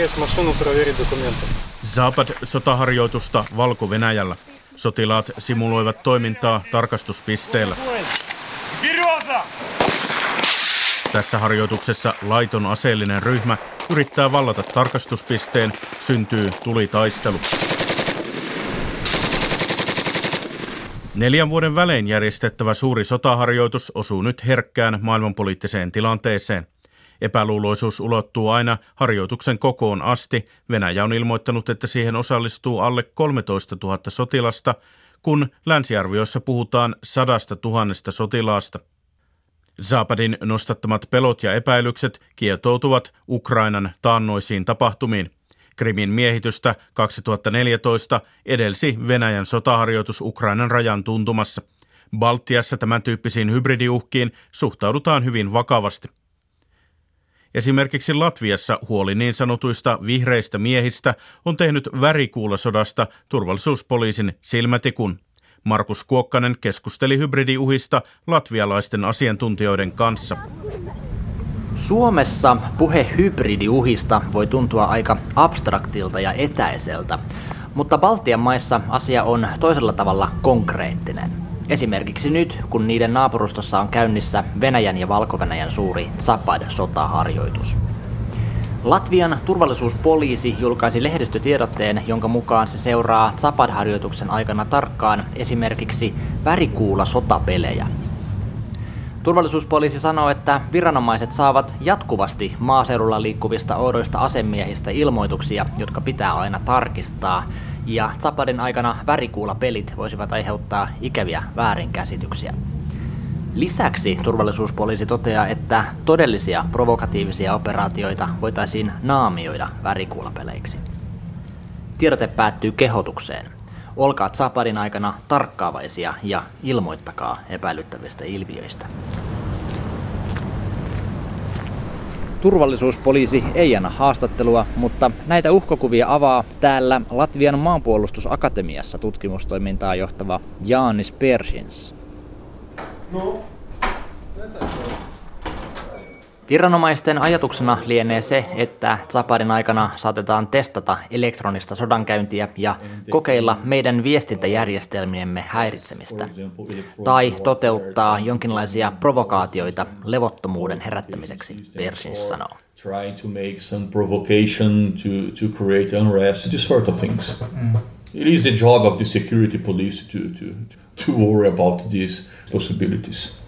пожалуйста, осмотреть машину, проверить документы. Zapad-sotaharjoitusta Valko-Venäjällä. Sotilaat simuloivat toimintaa tarkastuspisteellä. Tässä harjoituksessa laiton aseellinen ryhmä yrittää vallata tarkastuspisteen, syntyy tulitaistelu. Neljän vuoden välein järjestettävä suuri sotaharjoitus osuu nyt herkkään maailmanpoliittiseen tilanteeseen. Epäluuloisuus ulottuu aina harjoituksen kokoon asti. Venäjä on ilmoittanut, että siihen osallistuu alle 13 000 sotilasta, kun länsiarvioissa puhutaan sadasta tuhannesta sotilaasta. Zapadin nostattamat pelot ja epäilykset kietoutuvat Ukrainan taannoisiin tapahtumiin. Krimin miehitystä 2014 edelsi Venäjän sotaharjoitus Ukrainan rajan tuntumassa. Baltiassa tämän tyyppisiin hybridiuhkiin suhtaudutaan hyvin vakavasti. Esimerkiksi Latviassa huoli niin sanotuista vihreistä miehistä on tehnyt värikuulasodasta turvallisuuspoliisin silmätikun. Markus Kuokkanen keskusteli hybridiuhista latvialaisten asiantuntijoiden kanssa. Suomessa puhe hybridiuhista voi tuntua aika abstraktilta ja etäiseltä, mutta Baltian maissa asia on toisella tavalla konkreettinen. Esimerkiksi nyt, kun niiden naapurustossa on käynnissä Venäjän ja valko suuri Zapad-sotaharjoitus. Latvian turvallisuuspoliisi julkaisi lehdistötiedotteen, jonka mukaan se seuraa Zapad-harjoituksen aikana tarkkaan esimerkiksi värikuula sotapelejä. Turvallisuuspoliisi sanoo, että viranomaiset saavat jatkuvasti maaseudulla liikkuvista oudoista asemiehistä ilmoituksia, jotka pitää aina tarkistaa, ja Zapadin aikana värikuulapelit voisivat aiheuttaa ikäviä väärinkäsityksiä. Lisäksi turvallisuuspoliisi toteaa, että todellisia provokatiivisia operaatioita voitaisiin naamioida värikuulapeleiksi. Tiedote päättyy kehotukseen. Olkaa Zapadin aikana tarkkaavaisia ja ilmoittakaa epäilyttävistä ilmiöistä. Turvallisuuspoliisi ei anna haastattelua, mutta näitä uhkokuvia avaa täällä Latvian maanpuolustusakatemiassa tutkimustoimintaa johtava Jaanis Persins. No, Viranomaisten ajatuksena lienee se, että Zapadin aikana saatetaan testata elektronista sodankäyntiä ja kokeilla meidän viestintäjärjestelmiemme häiritsemistä, tai toteuttaa jonkinlaisia provokaatioita levottomuuden herättämiseksi, Persins sanoo. It is the job of the security police to, to, to worry about these possibilities.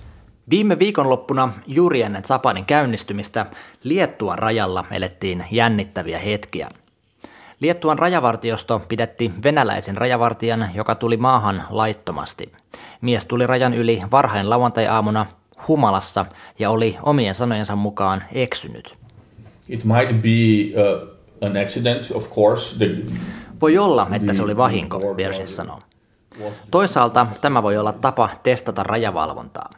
Viime viikonloppuna juuri ennen Zapanin käynnistymistä Liettuan rajalla elettiin jännittäviä hetkiä. Liettuan rajavartiosto pidätti venäläisen rajavartijan, joka tuli maahan laittomasti. Mies tuli rajan yli varhain lauantai-aamuna humalassa ja oli omien sanojensa mukaan eksynyt. It might be uh, an accident, of course. The, voi olla, että se oli vahinko, Bersin sanoo. Toisaalta tämä voi olla tapa testata rajavalvontaa.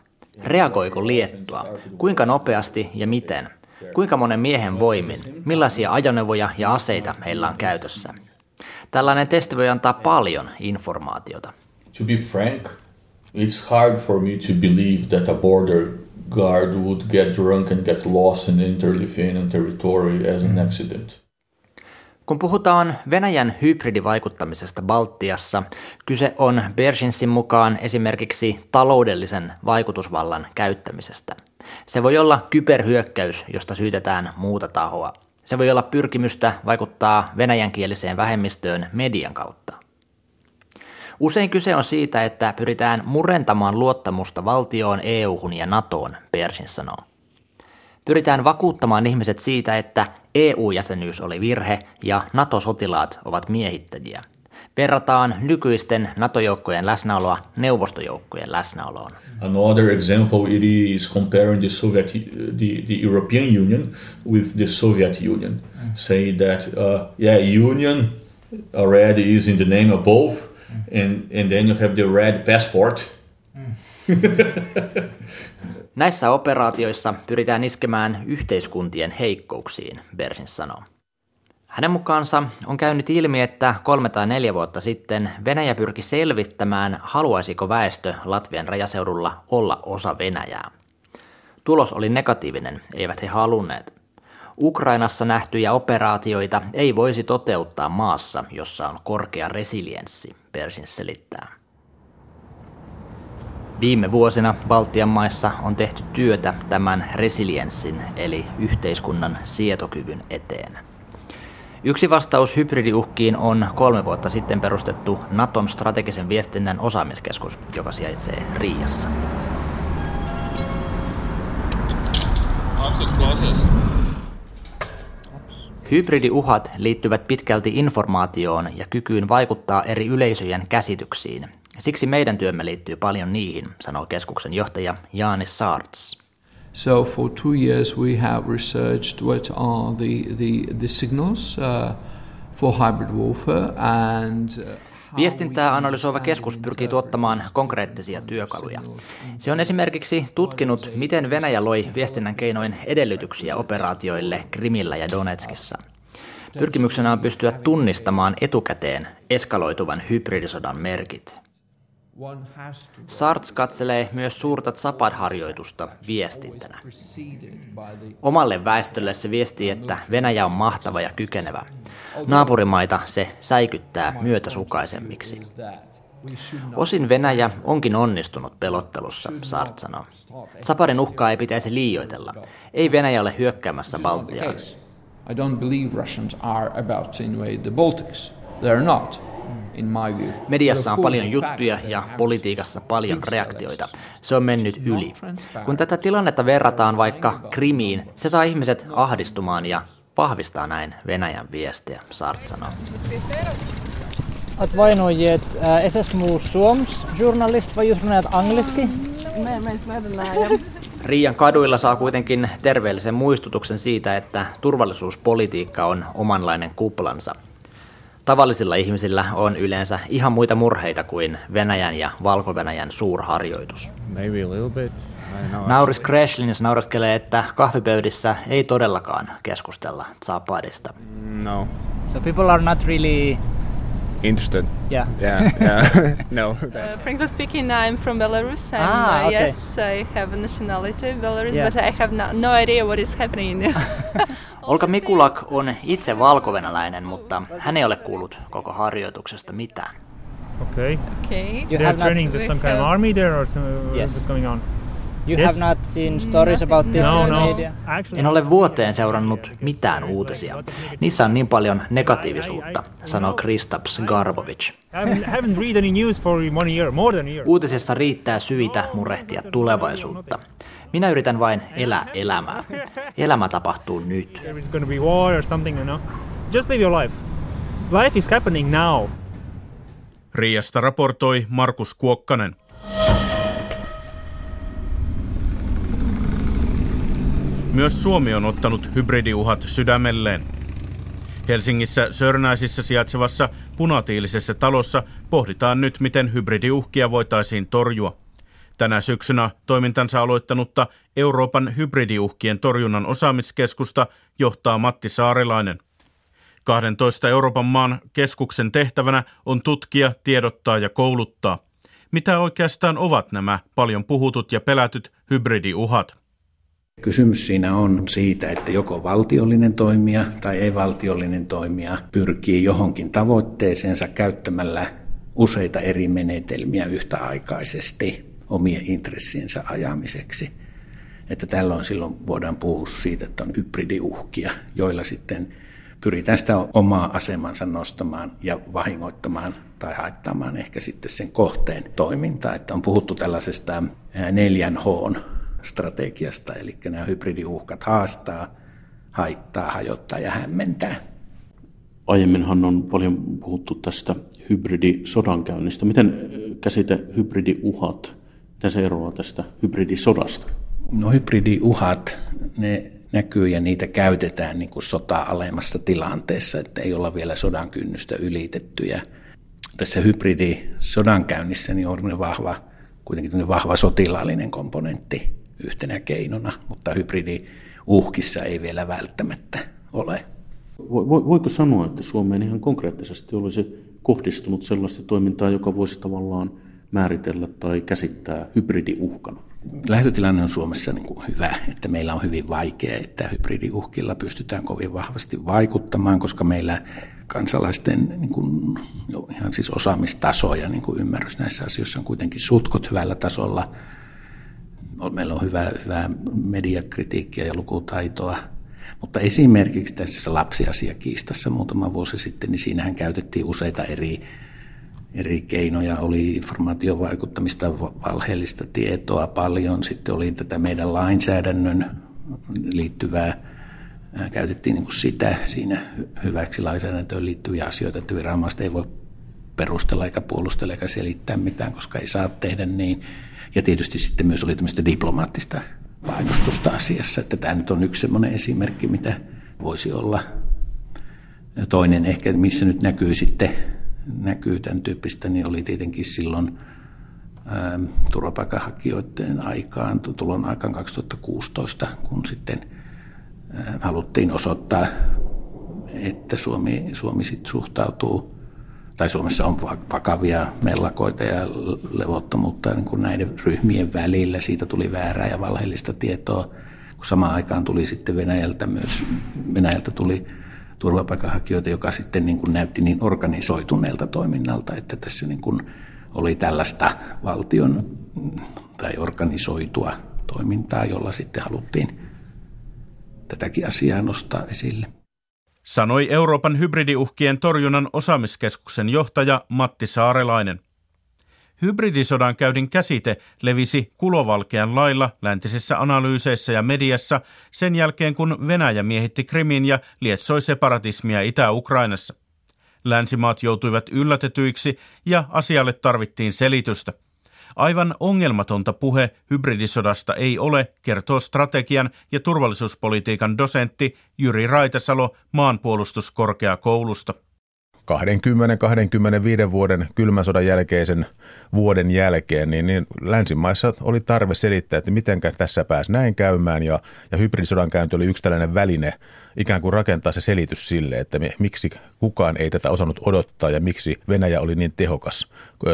Reagoiko Liettua? Kuinka nopeasti ja miten? Kuinka monen miehen voimin? Millaisia ajoneuvoja ja aseita heillä on käytössä? Tällainen testi voi antaa paljon informaatiota. To be frank, it's hard for me to believe that a border guard would get drunk and get lost in inter-Lithuanian territory as an accident. Kun puhutaan Venäjän hybridivaikuttamisesta Baltiassa, kyse on Bershinsin mukaan esimerkiksi taloudellisen vaikutusvallan käyttämisestä. Se voi olla kyberhyökkäys, josta syytetään muuta tahoa. Se voi olla pyrkimystä vaikuttaa venäjänkieliseen vähemmistöön median kautta. Usein kyse on siitä, että pyritään murentamaan luottamusta valtioon, EU-hun ja NATOon, Persin sanoo. Pyritään vakuuttamaan ihmiset siitä, että EU-jäsenyys oli virhe ja NATO-sotilaat ovat miehittäjiä. Verrataan nykyisten NATO-joukkojen läsnäoloa neuvostojoukkojen läsnäoloon. Another example it is comparing the Soviet the, the European Union with the Soviet Union. Say that uh, yeah, union already is in the name of both and and then you have the red passport. Näissä operaatioissa pyritään iskemään yhteiskuntien heikkouksiin, Bersin sanoo. Hänen mukaansa on käynyt ilmi, että kolme tai neljä vuotta sitten Venäjä pyrki selvittämään, haluaisiko väestö Latvian rajaseudulla olla osa Venäjää. Tulos oli negatiivinen, eivät he halunneet. Ukrainassa nähtyjä operaatioita ei voisi toteuttaa maassa, jossa on korkea resilienssi, Persin selittää. Viime vuosina Baltian maissa on tehty työtä tämän resilienssin eli yhteiskunnan sietokyvyn eteen. Yksi vastaus hybridiuhkiin on kolme vuotta sitten perustettu Naton strategisen viestinnän osaamiskeskus, joka sijaitsee Riiassa. Hybridiuhat liittyvät pitkälti informaatioon ja kykyyn vaikuttaa eri yleisöjen käsityksiin. Siksi meidän työmme liittyy paljon niihin, sanoo keskuksen johtaja Jaani Saarts. So for two years we have researched what are the, the, the signals uh, for hybrid warfare and uh, Viestintää analysoiva keskus pyrkii tuottamaan konkreettisia työkaluja. Se on esimerkiksi tutkinut, miten Venäjä loi viestinnän keinoin edellytyksiä operaatioille Krimillä ja Donetskissa. Pyrkimyksenä on pystyä tunnistamaan etukäteen eskaloituvan hybridisodan merkit. Sarts katselee myös suurta Zapad-harjoitusta viestintänä. Omalle väestölle se viestii, että Venäjä on mahtava ja kykenevä. Naapurimaita se säikyttää myötäsukaisemmiksi. Osin Venäjä onkin onnistunut pelottelussa, Sart sanoo. Zapadin uhkaa ei pitäisi liioitella. Ei Venäjä ole hyökkäämässä Baltiaan. I don't believe Russians are about to invade the Baltics. They're not. Mediassa on paljon juttuja ja politiikassa paljon reaktioita. Se on mennyt yli. Kun tätä tilannetta verrataan vaikka Krimiin, se saa ihmiset ahdistumaan ja vahvistaa näin Venäjän viestiä, Sart sanoo. Att vainojiet SS Suoms journalist vai journalist angliski? Riian kaduilla saa kuitenkin terveellisen muistutuksen siitä, että turvallisuuspolitiikka on omanlainen kuplansa. Tavallisilla ihmisillä on yleensä ihan muita murheita kuin Venäjän ja Valko-Venäjän suurharjoitus. Maybe a little bit. Nauris Kreshlins nauraskelee, että kahvipöydissä ei todellakaan keskustella Zapadista. No. So people are not really Interested. Yeah. Yeah. yeah. no. Uh, frankly speaking, I'm from Belarus, and Ah, uh, okay. yes, I have a nationality Belarus, Yeah. but I have no, no idea what is happening. Olka Mikulak on itse valkovenäläinen, mutta hän ei ole kuullut koko harjoituksesta mitään. Okay. okay. you They're have training not, to some kind of army there or some, Yes. what's going on? you Yes. have not seen stories about this No, in no. media. En ole vuoteen seurannut mitään uutisia. Niissä on niin paljon negatiivisuutta, sanoo Kristaps Garbovic. I haven't, haven't read any news for one year, more than a year. Uutisissa riittää syitä murehtia tulevaisuutta. Minä yritän vain elää elämää. Elämä tapahtuu nyt. Just live your life. Life is happening now. Riasta raportoi Markus Kuokkanen. Myös Suomi on ottanut hybridiuhat sydämelleen. Helsingissä Sörnäisissä sijaitsevassa punatiilisessa talossa pohditaan nyt, miten hybridiuhkia voitaisiin torjua. Tänä syksynä toimintansa aloittanutta Euroopan hybridiuhkien torjunnan osaamiskeskusta johtaa Matti Saarilainen. 12 Euroopan maan keskuksen tehtävänä on tutkia, tiedottaa ja kouluttaa. Mitä oikeastaan ovat nämä paljon puhutut ja pelätyt hybridiuhat? Kysymys siinä on siitä, että joko valtiollinen toimija tai ei-valtiollinen toimija pyrkii johonkin tavoitteeseensa käyttämällä useita eri menetelmiä yhtäaikaisesti omien intressiensä ajamiseksi. Että tällöin silloin voidaan puhua siitä, että on hybridiuhkia, joilla sitten pyritään sitä omaa asemansa nostamaan ja vahingoittamaan tai haittaamaan ehkä sitten sen kohteen toimintaa. Että on puhuttu tällaisesta neljän H strategiasta, eli nämä hybridiuhkat haastaa, haittaa, hajottaa ja hämmentää. Aiemminhan on paljon puhuttu tästä hybridisodankäynnistä. Miten käsite hybridiuhat, miten se eroaa tästä hybridisodasta? No hybridiuhat, ne näkyy ja niitä käytetään niin kuin sotaa alemmassa tilanteessa, että ei olla vielä sodan kynnystä ylitetty. Ja tässä hybridisodankäynnissä niin on vahva, kuitenkin vahva sotilaallinen komponentti yhtenä keinona, mutta hybridiuhkissa ei vielä välttämättä ole. Voiko sanoa, että Suomeen ihan konkreettisesti olisi kohdistunut sellaista toimintaa, joka voisi tavallaan määritellä tai käsittää hybridiuhkana? Lähtötilanne on Suomessa niin kuin hyvä, että meillä on hyvin vaikea, että hybridiuhkilla pystytään kovin vahvasti vaikuttamaan, koska meillä kansalaisten niin kuin, jo ihan siis osaamistaso ja niin kuin ymmärrys näissä asioissa on kuitenkin sutkot hyvällä tasolla. Meillä on hyvää, hyvää mediakritiikkiä ja lukutaitoa. Mutta esimerkiksi tässä lapsiasiakiistassa muutama vuosi sitten, niin siinähän käytettiin useita eri eri keinoja, oli informaation vaikuttamista, valheellista tietoa paljon, sitten oli tätä meidän lainsäädännön liittyvää, käytettiin niin kuin sitä siinä hyväksi lainsäädäntöön liittyviä asioita, että viranomaiset ei voi perustella eikä puolustella eikä selittää mitään, koska ei saa tehdä niin. Ja tietysti sitten myös oli tämmöistä diplomaattista painostusta asiassa, että tämä nyt on yksi semmoinen esimerkki, mitä voisi olla. Toinen ehkä, missä nyt näkyy sitten näkyy tämän tyyppistä, niin oli tietenkin silloin ää, turvapaikanhakijoiden aikaan, tulon aikaan 2016, kun sitten ää, haluttiin osoittaa, että Suomi, Suomi sit suhtautuu, tai Suomessa on vakavia mellakoita ja levottomuutta niin kuin näiden ryhmien välillä. Siitä tuli väärää ja valheellista tietoa, kun samaan aikaan tuli sitten Venäjältä myös, Venäjältä tuli turvapaikanhakijoita, joka sitten niin kuin näytti niin organisoituneelta toiminnalta, että tässä niin kuin oli tällaista valtion tai organisoitua toimintaa, jolla sitten haluttiin tätäkin asiaa nostaa esille. Sanoi Euroopan hybridiuhkien torjunnan osaamiskeskuksen johtaja Matti Saarelainen. Hybridisodan käydin käsite levisi kulovalkean lailla läntisissä analyyseissä ja mediassa sen jälkeen, kun Venäjä miehitti Krimin ja lietsoi separatismia Itä-Ukrainassa. Länsimaat joutuivat yllätetyiksi ja asialle tarvittiin selitystä. Aivan ongelmatonta puhe hybridisodasta ei ole, kertoo strategian ja turvallisuuspolitiikan dosentti Jyri Raitasalo maanpuolustuskorkeakoulusta. 20-25 vuoden kylmän sodan jälkeisen vuoden jälkeen, niin, niin länsimaissa oli tarve selittää, että miten tässä pääsi näin käymään ja, ja hybridisodan käynti oli yksi tällainen väline ikään kuin rakentaa se selitys sille, että me, miksi kukaan ei tätä osannut odottaa ja miksi Venäjä oli niin tehokas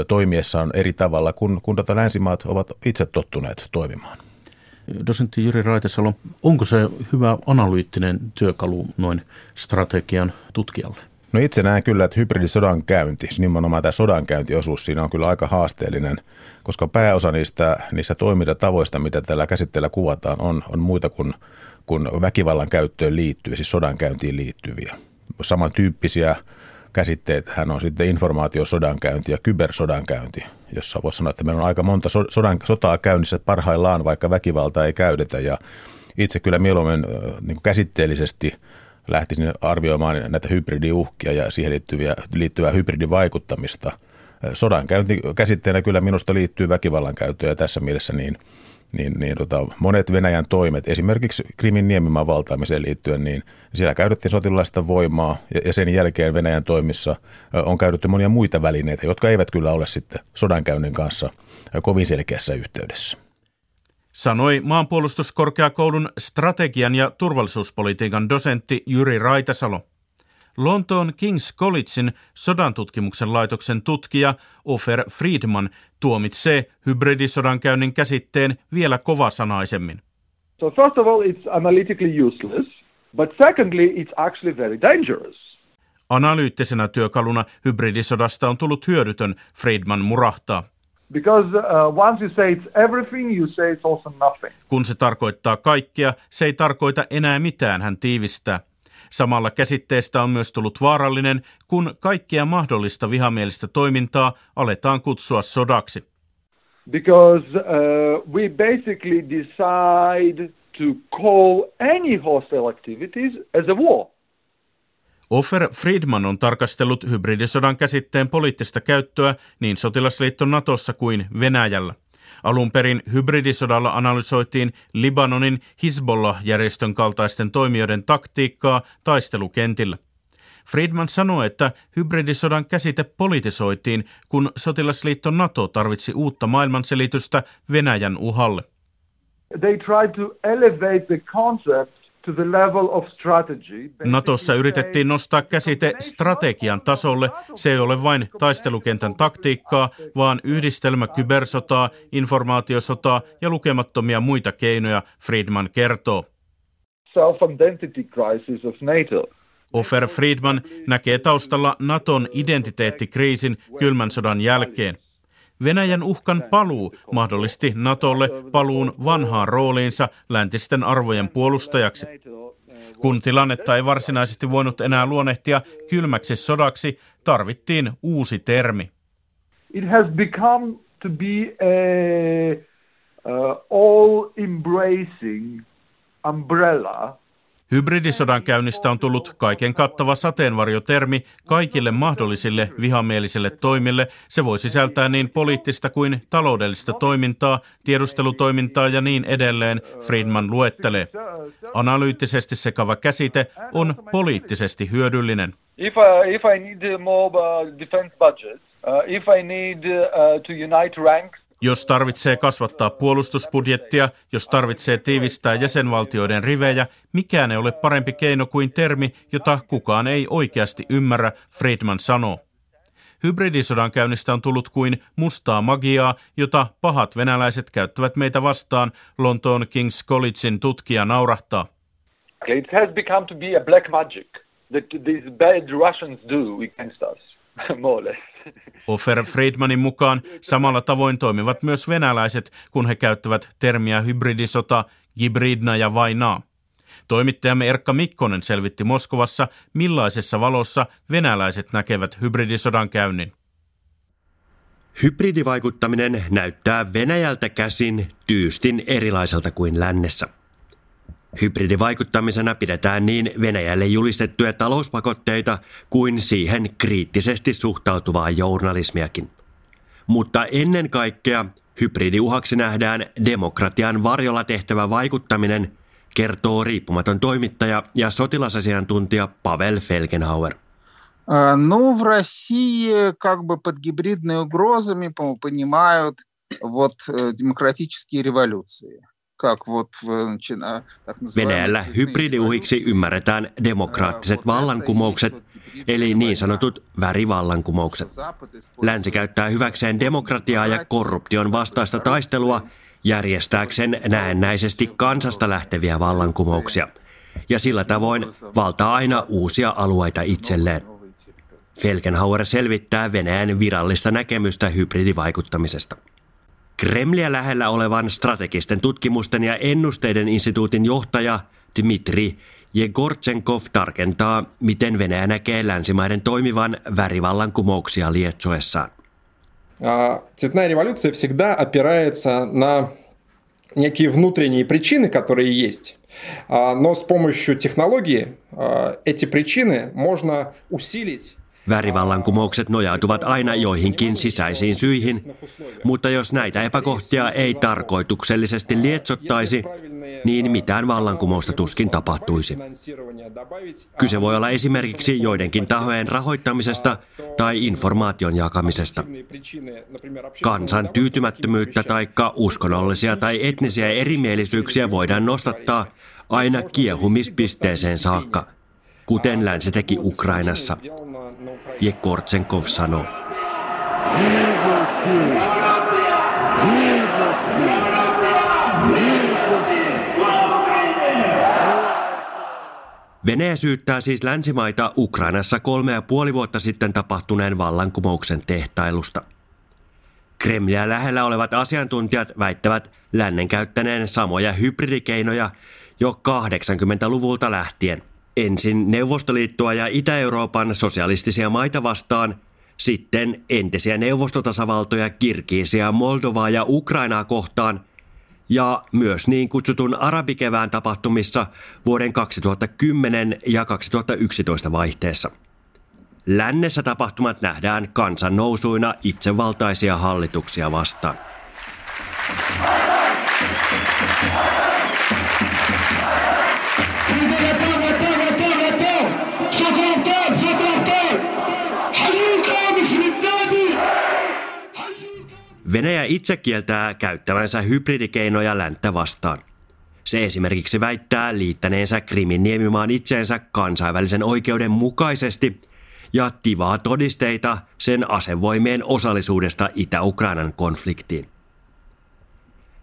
toimiessaan eri tavalla, kun, kun tätä länsimaat ovat itse tottuneet toimimaan. Dosentti Jyri Raitesalo, onko se hyvä analyyttinen työkalu noin strategian tutkijalle? No itse näen kyllä, että hybridisodan käynti, nimenomaan tämä sodankäyntiosuus siinä on kyllä aika haasteellinen, koska pääosa niistä, niistä toimintatavoista, mitä tällä käsitteellä kuvataan, on, on muita kuin, kuin väkivallan käyttöön liittyviä, siis sodankäyntiin liittyviä. Samantyyppisiä käsitteitä on sitten informaatiosodankäynti ja kybersodankäynti, jossa voisi sanoa, että meillä on aika monta sodan, sotaa käynnissä parhaillaan, vaikka väkivaltaa ei käytetä ja itse kyllä mieluummin niin käsitteellisesti – lähtisin arvioimaan näitä hybridiuhkia ja siihen liittyviä, liittyvää hybridivaikuttamista. Sodankäynti käsitteenä kyllä minusta liittyy väkivallan käyttöön ja tässä mielessä niin, niin, niin tota, monet Venäjän toimet, esimerkiksi Krimin niemimaan valtaamiseen liittyen, niin siellä käytettiin sotilaista voimaa ja, ja sen jälkeen Venäjän toimissa on käytetty monia muita välineitä, jotka eivät kyllä ole sitten sodankäynnin kanssa kovin selkeässä yhteydessä sanoi maanpuolustuskorkeakoulun strategian ja turvallisuuspolitiikan dosentti Jyri Raitasalo. Lontoon King's Collegein sodantutkimuksen laitoksen tutkija Ofer Friedman tuomitsee hybridisodankäynnin käsitteen vielä kovasanaisemmin. So first of all, it's analytically useless, but secondly, it's actually very dangerous. Analyyttisenä työkaluna hybridisodasta on tullut hyödytön, Friedman murahtaa. Because uh, once you say it's everything, you say it's also nothing. Kun se tarkoittaa kaikkea, se ei tarkoita enää mitään, hän tiivistää. Samalla käsitteestä on myös tullut vaarallinen, kun kaikkea mahdollista vihamielistä toimintaa aletaan kutsua sodaksi. Because uh, we basically decide to call any hostile activities as a war. Offer Friedman on tarkastellut hybridisodan käsitteen poliittista käyttöä niin sotilasliitto Natossa kuin Venäjällä. Alun perin hybridisodalla analysoitiin Libanonin Hezbollah-järjestön kaltaisten toimijoiden taktiikkaa taistelukentillä. Friedman sanoi, että hybridisodan käsite politisoitiin, kun sotilasliitto NATO tarvitsi uutta maailmanselitystä Venäjän uhalle. They tried to elevate the concept Natossa yritettiin nostaa käsite strategian tasolle. Se ei ole vain taistelukentän taktiikkaa, vaan yhdistelmä kybersotaa, informaatiosotaa ja lukemattomia muita keinoja, Friedman kertoo. Self-identity crisis of NATO. Offer Friedman näkee taustalla Naton identiteettikriisin kylmän sodan jälkeen. Venäjän uhkan paluu mahdollisti Natolle paluun vanhaan rooliinsa läntisten arvojen puolustajaksi. Kun tilannetta ei varsinaisesti voinut enää luonnehtia kylmäksi sodaksi, tarvittiin uusi termi. It has become to be a uh, all-embracing umbrella Hybridisodan käynnistä on tullut kaiken kattava sateenvarjotermi kaikille mahdollisille vihamielisille toimille. Se voi sisältää niin poliittista kuin taloudellista toimintaa, tiedustelutoimintaa ja niin edelleen, Friedman luettelee. Analyyttisesti sekava käsite on poliittisesti hyödyllinen. If, uh, if I need more uh, defense budget, uh, if I need uh, to unite ranks, jos tarvitsee kasvattaa puolustusbudjettia, jos tarvitsee tiivistää jäsenvaltioiden rivejä, mikään ei ole parempi keino kuin termi, jota kukaan ei oikeasti ymmärrä, Friedman sanoo. Hybridisodan käynnistä on tullut kuin mustaa magiaa, jota pahat venäläiset käyttävät meitä vastaan, Lontoon King's Collegein tutkija naurahtaa. It has become to be a black magic that these bad Russians do against us, less. Offer Friedmanin mukaan samalla tavoin toimivat myös venäläiset, kun he käyttävät termiä hybridisota, hybridna ja vainaa. Toimittajamme Erkka Mikkonen selvitti Moskovassa, millaisessa valossa venäläiset näkevät hybridisodan käynnin. Hybridivaikuttaminen näyttää Venäjältä käsin tyystin erilaiselta kuin lännessä. Hybridivaikuttamisena pidetään niin Venäjälle julistettuja talouspakotteita kuin siihen kriittisesti suhtautuvaa journalismiakin. Mutta ennen kaikkea hybridiuhaksi nähdään demokratian varjolla tehtävä vaikuttaminen, kertoo riippumaton toimittaja ja sotilasasiantuntija Pavel Felgenhauer. Ну, в России как бы под гибридными угрозами понимают вот демократические революции. Venäjällä hybridiuhiksi ymmärretään demokraattiset vallankumoukset, eli niin sanotut värivallankumoukset. Länsi käyttää hyväkseen demokratiaa ja korruption vastaista taistelua järjestääkseen näennäisesti kansasta lähteviä vallankumouksia, ja sillä tavoin valtaa aina uusia alueita itselleen. Felgenhauer selvittää Venäjän virallista näkemystä hybridivaikuttamisesta. Kremliä lähellä olevan strategisten tutkimusten ja ennusteiden instituutin johtaja Dmitri Jegortsenkov tarkentaa, miten Venäjä näkee länsimaiden toimivan värivallankumouksia lietsoessaan. Цветная революция всегда опирается на некие внутренние причины, которые есть. Но с помощью технологии эти причины можно усилить Värivallankumoukset nojautuvat aina joihinkin sisäisiin syihin, mutta jos näitä epäkohtia ei tarkoituksellisesti lietsottaisi, niin mitään vallankumousta tuskin tapahtuisi. Kyse voi olla esimerkiksi joidenkin tahojen rahoittamisesta tai informaation jakamisesta. Kansan tyytymättömyyttä tai uskonnollisia tai etnisiä erimielisyyksiä voidaan nostattaa aina kiehumispisteeseen saakka, kuten länsi teki Ukrainassa. Jekortsenkov sanoo. Venäjä syyttää siis länsimaita Ukrainassa kolme ja puoli vuotta sitten tapahtuneen vallankumouksen tehtailusta. Kremliä lähellä olevat asiantuntijat väittävät lännen käyttäneen samoja hybridikeinoja jo 80-luvulta lähtien – Ensin Neuvostoliittoa ja Itä-Euroopan sosialistisia maita vastaan, sitten entisiä neuvostotasavaltoja Kirkiisiä, Moldovaa ja Ukrainaa kohtaan ja myös niin kutsutun arabikevään tapahtumissa vuoden 2010 ja 2011 vaihteessa. Lännessä tapahtumat nähdään kansannousuina itsevaltaisia hallituksia vastaan. Venäjä itse kieltää käyttävänsä hybridikeinoja länttä vastaan. Se esimerkiksi väittää liittäneensä Krimin niemimaan itseensä kansainvälisen oikeuden mukaisesti ja tivaa todisteita sen asevoimien osallisuudesta Itä-Ukrainan konfliktiin.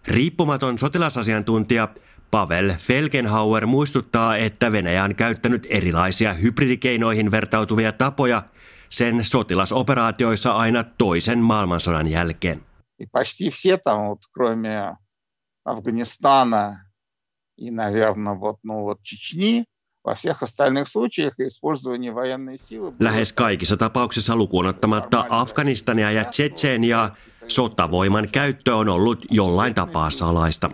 Riippumaton sotilasasiantuntija Pavel Felgenhauer muistuttaa, että Venäjä on käyttänyt erilaisia hybridikeinoihin vertautuvia tapoja sen sotilasoperaatioissa aina toisen maailmansodan jälkeen. И почти все там, вот, кроме Афганистана и, наверное, вот, ну, вот Чечни, во всех остальных случаях использование военной силы... Lähes kaikissa tapauksissa lukuun ottamatta Afganistania ja Tsetseeniaa sotavoiman käyttö on ollut jollain tapaa salaista.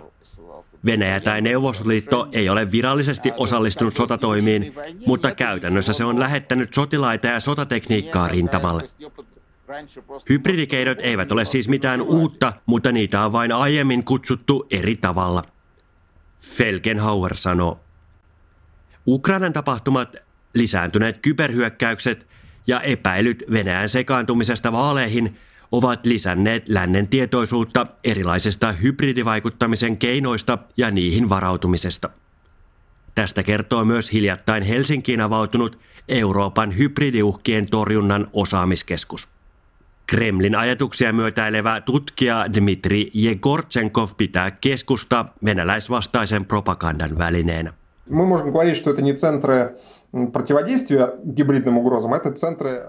Venäjä tai Neuvostoliitto ei ole virallisesti osallistunut sotatoimiin, mutta käytännössä se on lähettänyt sotilaita ja sotatekniikkaa rintamalle. Hybridikeinot eivät ole siis mitään uutta, mutta niitä on vain aiemmin kutsuttu eri tavalla. Felgenhauer sanoo. Ukrainan tapahtumat, lisääntyneet kyberhyökkäykset ja epäilyt Venäjän sekaantumisesta vaaleihin ovat lisänneet lännen tietoisuutta erilaisista hybridivaikuttamisen keinoista ja niihin varautumisesta. Tästä kertoo myös hiljattain Helsinkiin avautunut Euroopan hybridiuhkien torjunnan osaamiskeskus. Kremlin ajatuksia myötäilevä tutkija Dmitri Jegortsenkov pitää keskusta venäläisvastaisen propagandan välineenä. Мы можем говорить, что это не центры противодействия гибридным угрозам, это центры...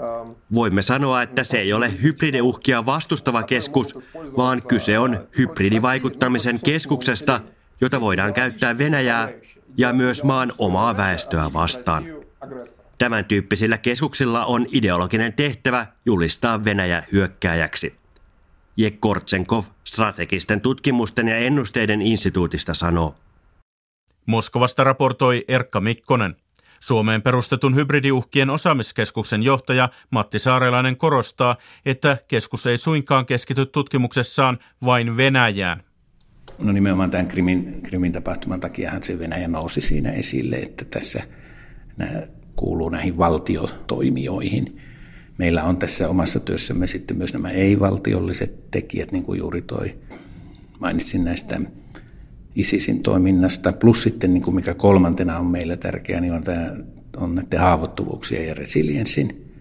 Voimme sanoa, että se ei ole hybridiuhkia vastustava keskus, vaan kyse on hybridivaikuttamisen keskuksesta, jota voidaan käyttää Venäjää ja myös maan omaa väestöä vastaan. Tämän tyyppisillä keskuksilla on ideologinen tehtävä julistaa Venäjä hyökkääjäksi. Jekortsenkov strategisten tutkimusten ja ennusteiden instituutista sanoo. Moskovasta raportoi Erkka Mikkonen. Suomeen perustetun hybridiuhkien osaamiskeskuksen johtaja Matti Saarelainen korostaa, että keskus ei suinkaan keskity tutkimuksessaan vain Venäjään. No nimenomaan tämän Krimin, Krimin tapahtuman takiahan se Venäjä nousi siinä esille, että tässä nämä kuuluu näihin valtiotoimijoihin. Meillä on tässä omassa työssämme sitten myös nämä ei-valtiolliset tekijät, niin kuin juuri toi mainitsin näistä ISISin toiminnasta. Plus sitten, niin kuin mikä kolmantena on meillä tärkeä, niin on, tämä, on näiden haavoittuvuuksien ja resilienssin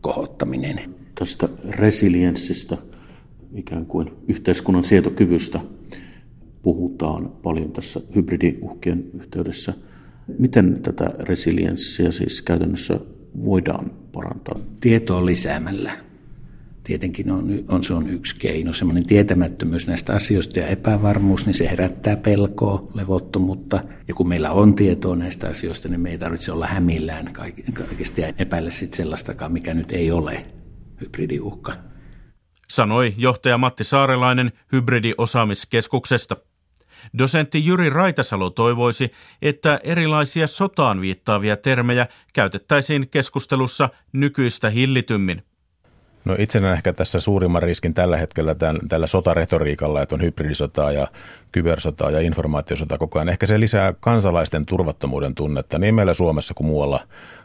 kohottaminen. Tästä resilienssistä, ikään kuin yhteiskunnan sietokyvystä, puhutaan paljon tässä hybridiuhkien yhteydessä. Miten tätä resilienssiä siis käytännössä voidaan parantaa? Tietoa lisäämällä tietenkin on, on, se on yksi keino. Semmoinen tietämättömyys näistä asioista ja epävarmuus, niin se herättää pelkoa, levottomuutta. Ja kun meillä on tietoa näistä asioista, niin me ei tarvitse olla hämillään kaikesta ja epäillä sitten sellaistakaan, mikä nyt ei ole hybridiuhka. Sanoi johtaja Matti Saarelainen hybridiosaamiskeskuksesta. Dosentti Jyri Raitasalo toivoisi, että erilaisia sotaan viittaavia termejä käytettäisiin keskustelussa nykyistä hillitymmin. No itse näen ehkä tässä suurimman riskin tällä hetkellä tämän, tällä sotaretoriikalla, että on hybridisotaa ja kybersotaa ja informaatiosota koko ajan. Ehkä se lisää kansalaisten turvattomuuden tunnetta niin meillä Suomessa kuin muualla,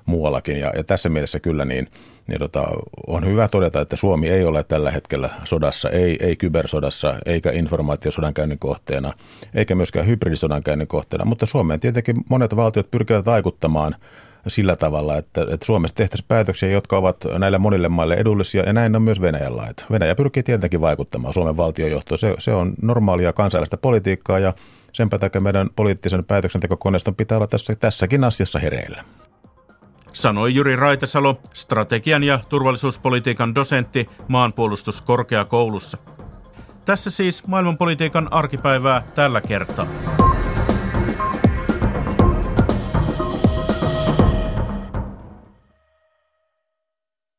muuallakin. Ja, ja tässä mielessä kyllä niin, niin tota, on hyvä todeta, että Suomi ei ole tällä hetkellä sodassa, ei, ei kybersodassa eikä informaatiosodankäynnin kohteena, eikä myöskään hybridisodankäynnin kohteena. Mutta Suomeen tietenkin monet valtiot pyrkivät vaikuttamaan – sillä tavalla, että, että Suomessa tehtäisiin päätöksiä, jotka ovat näille monille maille edullisia, ja näin on myös Venäjällä. Että Venäjä pyrkii tietenkin vaikuttamaan Suomen valtiojohtoon. Se, se on normaalia kansainvälistä politiikkaa, ja sen takia meidän poliittisen päätöksentekokoneiston pitää olla tässä, tässäkin asiassa hereillä. Sanoi Jyri Raitasalo, strategian ja turvallisuuspolitiikan dosentti maanpuolustuskorkeakoulussa. Tässä siis maailmanpolitiikan arkipäivää tällä kertaa.